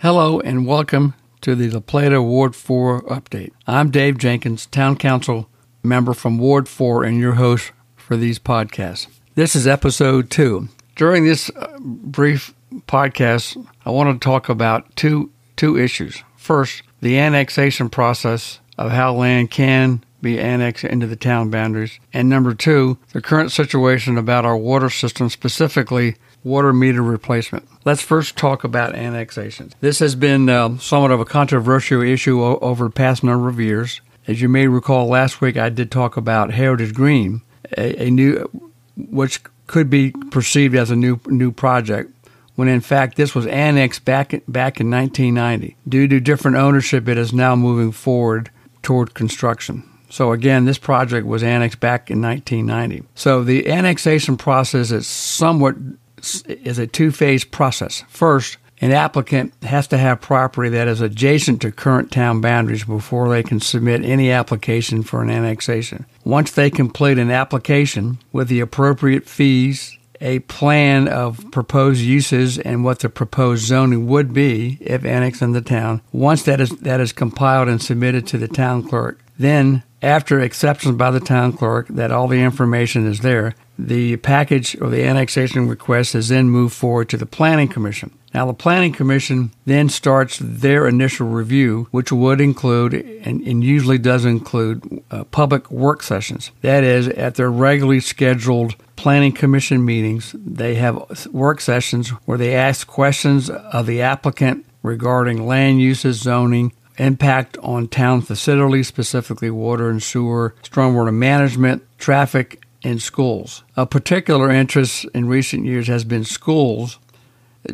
Hello and welcome to the La Plata Ward 4 update. I'm Dave Jenkins, Town Council member from Ward 4 and your host for these podcasts. This is episode 2. During this uh, brief podcast, I want to talk about two two issues. First, the annexation process of how land can be annexed into the town boundaries, and number 2, the current situation about our water system, specifically water meter replacement. Let's first talk about annexations. This has been uh, somewhat of a controversial issue o- over the past number of years. As you may recall, last week I did talk about Heritage Green, a, a new, which could be perceived as a new new project, when in fact this was annexed back back in 1990. Due to different ownership, it is now moving forward toward construction. So again, this project was annexed back in 1990. So the annexation process is somewhat is a two-phase process. First, an applicant has to have property that is adjacent to current town boundaries before they can submit any application for an annexation. Once they complete an application with the appropriate fees, a plan of proposed uses and what the proposed zoning would be if annexed in the town, once that is that is compiled and submitted to the town clerk, then after exceptions by the town clerk that all the information is there, the package or the annexation request is then moved forward to the Planning Commission. Now, the Planning Commission then starts their initial review, which would include and, and usually does include uh, public work sessions. That is, at their regularly scheduled Planning Commission meetings, they have work sessions where they ask questions of the applicant regarding land uses, zoning, impact on town facilities, specifically water and sewer, stormwater management, traffic, in schools. A particular interest in recent years has been schools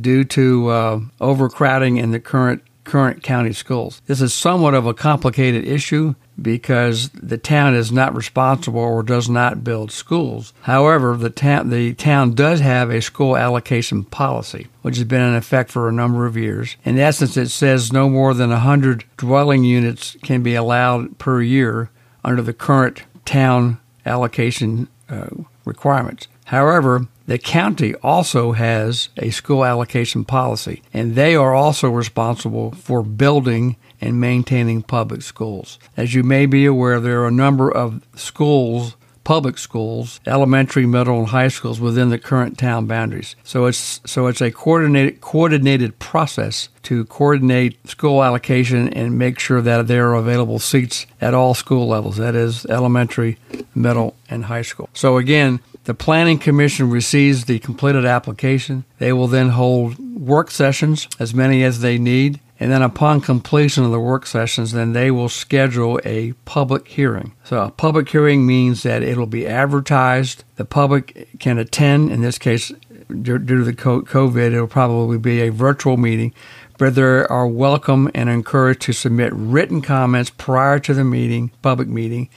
due to uh, overcrowding in the current current county schools. This is somewhat of a complicated issue because the town is not responsible or does not build schools. However, the town the town does have a school allocation policy, which has been in effect for a number of years. In essence, it says no more than 100 dwelling units can be allowed per year under the current town allocation uh, requirements. However, the county also has a school allocation policy, and they are also responsible for building and maintaining public schools. As you may be aware, there are a number of schools public schools, elementary, middle, and high schools within the current town boundaries. So it's so it's a coordinated coordinated process to coordinate school allocation and make sure that there are available seats at all school levels. That is elementary, middle, and high school. So again, the Planning Commission receives the completed application. They will then hold work sessions, as many as they need, and then upon completion of the work sessions, then they will schedule a public hearing. So a public hearing means that it'll be advertised. The public can attend. In this case, due to the COVID, it'll probably be a virtual meeting. But they are welcome and encouraged to submit written comments prior to the meeting, public meeting,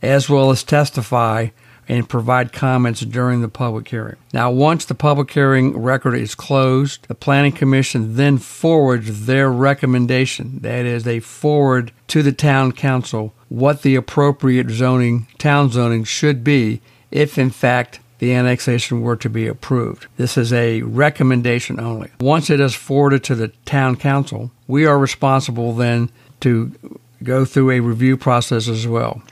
as well as testify and provide comments during the public hearing. Now, once the public hearing record is closed, the Planning Commission then forwards their recommendation. That is, they forward to the town council what the appropriate zoning, town zoning should be if in fact the annexation were to be approved. This is a recommendation only. Once it is forwarded to the town council, we are responsible then to go through a review process as well.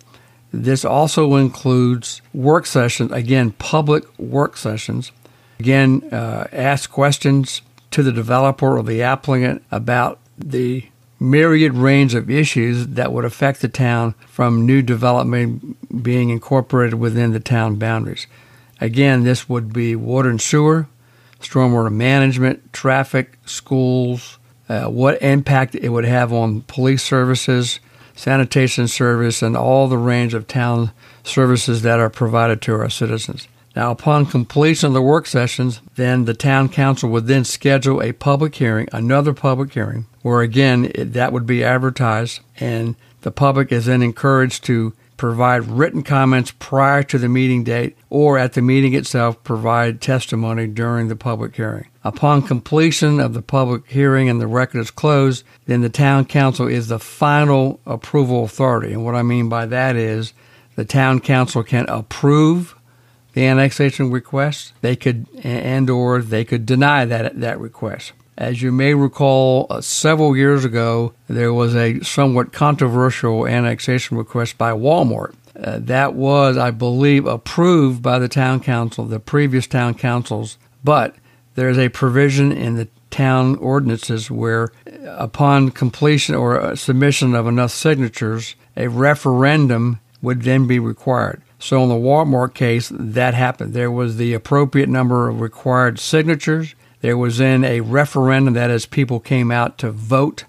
This also includes work sessions, again, public work sessions. Again, uh, ask questions to the developer or the applicant about the myriad range of issues that would affect the town from new development being incorporated within the town boundaries. Again, this would be water and sewer, stormwater management, traffic, schools, uh, what impact it would have on police services, sanitation service, and all the range of town services that are provided to our citizens. Now, upon completion of the work sessions, then the town council would then schedule a public hearing, another public hearing, where again it, that would be advertised, and the public is then encouraged to provide written comments prior to the meeting date or at the meeting itself provide testimony during the public hearing. Upon completion of the public hearing and the record is closed, then the town council is the final approval authority. And what I mean by that is the town council can approve the annexation request, they could and or they could deny that that request. As you may recall, uh, several years ago, there was a somewhat controversial annexation request by Walmart. Uh, that was, I believe, approved by the town council, the previous town councils, but there's a provision in the town ordinances where, upon completion or uh, submission of enough signatures, a referendum would then be required. So in the Walmart case, that happened. There was the appropriate number of required signatures. There was then a referendum, that is, people came out to vote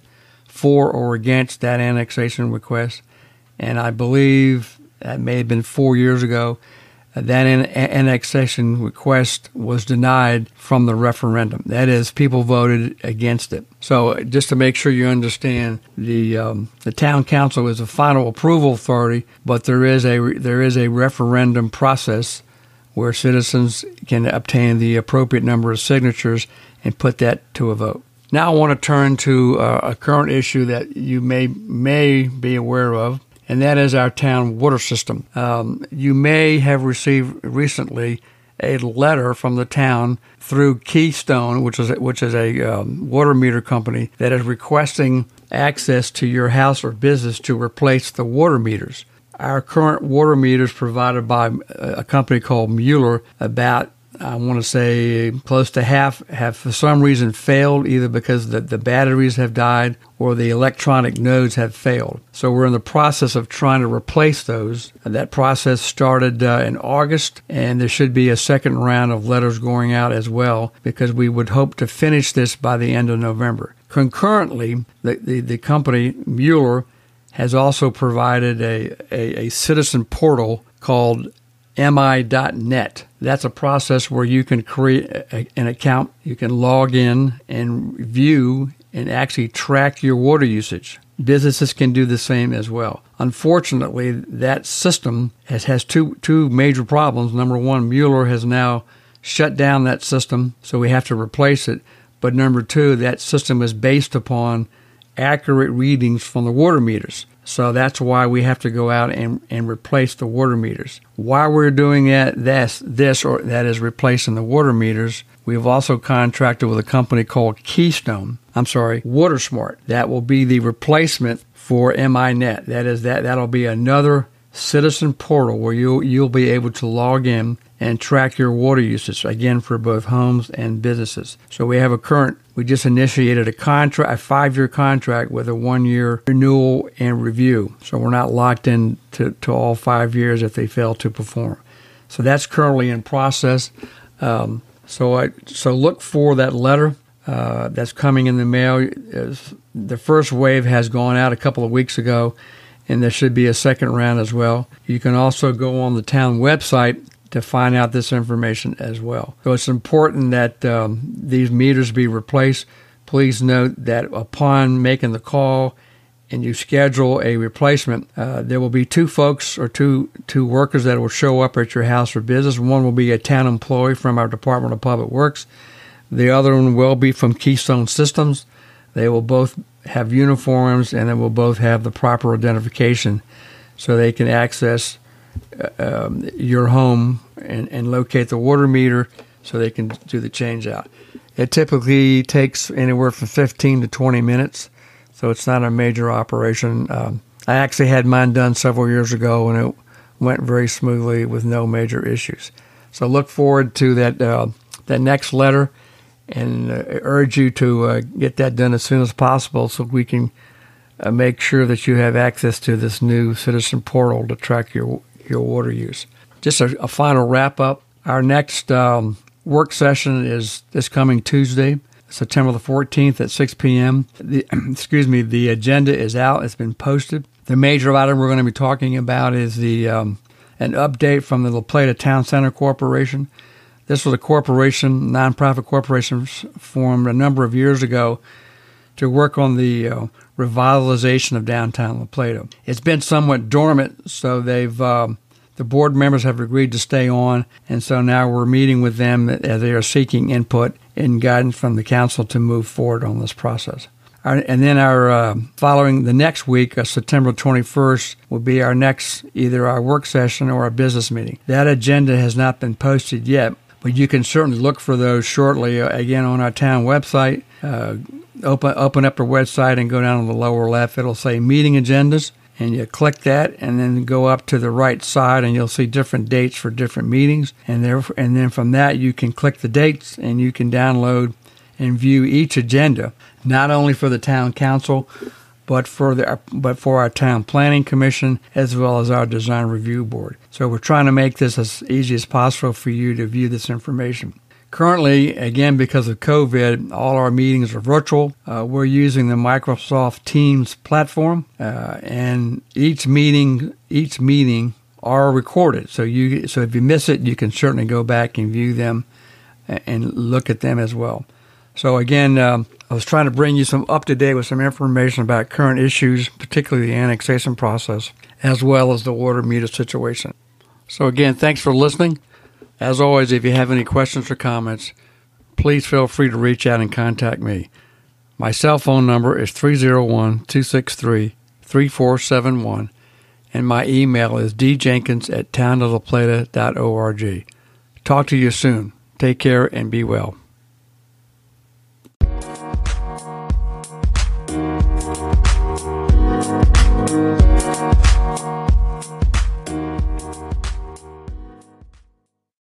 for or against that annexation request. And I believe that may have been four years ago that annexation request was denied from the referendum. That is, people voted against it. So, just to make sure you understand, the um, the town council is a final approval authority, but there is a there is a referendum process where citizens can obtain the appropriate number of signatures and put that to a vote. Now, I want to turn to uh, a current issue that you may may be aware of and that is our town water system. Um, you may have received recently a letter from the town through Keystone, which is which is a um, water meter company that is requesting access to your house or business to replace the water meters. Our current water meters provided by a company called Mueller about I want to say close to half have for some reason failed, either because the, the batteries have died or the electronic nodes have failed. So we're in the process of trying to replace those. That process started uh, in August, and there should be a second round of letters going out as well because we would hope to finish this by the end of November. Concurrently, the, the, the company Mueller has also provided a, a, a citizen portal called mi.net. That's a process where you can create a, an account, you can log in and view and actually track your water usage. Businesses can do the same as well. Unfortunately, that system has, has two, two major problems. Number one, Mueller has now shut down that system, so we have to replace it. But number two, that system is based upon accurate readings from the water meters. So that's why we have to go out and, and replace the water meters. While we're doing that, that's this or that is replacing the water meters, we've also contracted with a company called Keystone. I'm sorry, WaterSmart. That will be the replacement for MINet. That is that that'll be another citizen portal where you you'll be able to log in and track your water usage again for both homes and businesses. So we have a current we just initiated a contract a 5-year contract with a 1-year renewal and review. So we're not locked in to, to all 5 years if they fail to perform. So that's currently in process. Um, so I so look for that letter uh, that's coming in the mail. The first wave has gone out a couple of weeks ago and there should be a second round as well. You can also go on the town website to find out this information as well. So it's important that um, these meters be replaced. Please note that upon making the call and you schedule a replacement, uh, there will be two folks or two two workers that will show up at your house for business. One will be a town employee from our Department of Public Works. The other one will be from Keystone Systems. They will both have uniforms and they will both have the proper identification so they can access um, your home and, and locate the water meter so they can do the change out. It typically takes anywhere from 15 to 20 minutes, so it's not a major operation. Um, I actually had mine done several years ago and it went very smoothly with no major issues. So look forward to that uh, that next letter and uh, urge you to uh, get that done as soon as possible so we can uh, make sure that you have access to this new citizen portal to track your your water use. Just a, a final wrap up. Our next um, work session is this coming Tuesday, September the 14th at 6 p.m. The, excuse me, the agenda is out. It's been posted. The major item we're going to be talking about is the um, an update from the La Plata Town Center Corporation. This was a corporation, nonprofit corporation formed a number of years ago to work on the uh, revitalization of downtown La Plata. It's been somewhat dormant, so they've um, the board members have agreed to stay on, and so now we're meeting with them as they are seeking input and guidance from the council to move forward on this process. Our, and then our uh, following the next week, uh, September 21st, will be our next either our work session or our business meeting. That agenda has not been posted yet, but you can certainly look for those shortly. Uh, again, on our town website, uh, open open up the website and go down on the lower left. It'll say meeting agendas, and you click that, and then go up to the right side, and you'll see different dates for different meetings. And there, and then from that, you can click the dates, and you can download and view each agenda, not only for the town council, but for the but for our town planning commission as well as our design review board. So we're trying to make this as easy as possible for you to view this information. Currently, again, because of COVID, all our meetings are virtual. Uh, we're using the Microsoft Teams platform, uh, and each meeting, each meeting are recorded. So you, so if you miss it, you can certainly go back and view them and look at them as well. So again, um, I was trying to bring you some up to date with some information about current issues, particularly the annexation process, as well as the water meter situation. So again, thanks for listening. As always, if you have any questions or comments, please feel free to reach out and contact me. My cell phone number is 301 263 3471, and my email is djenkins at townoflaplata.org. Talk to you soon. Take care and be well.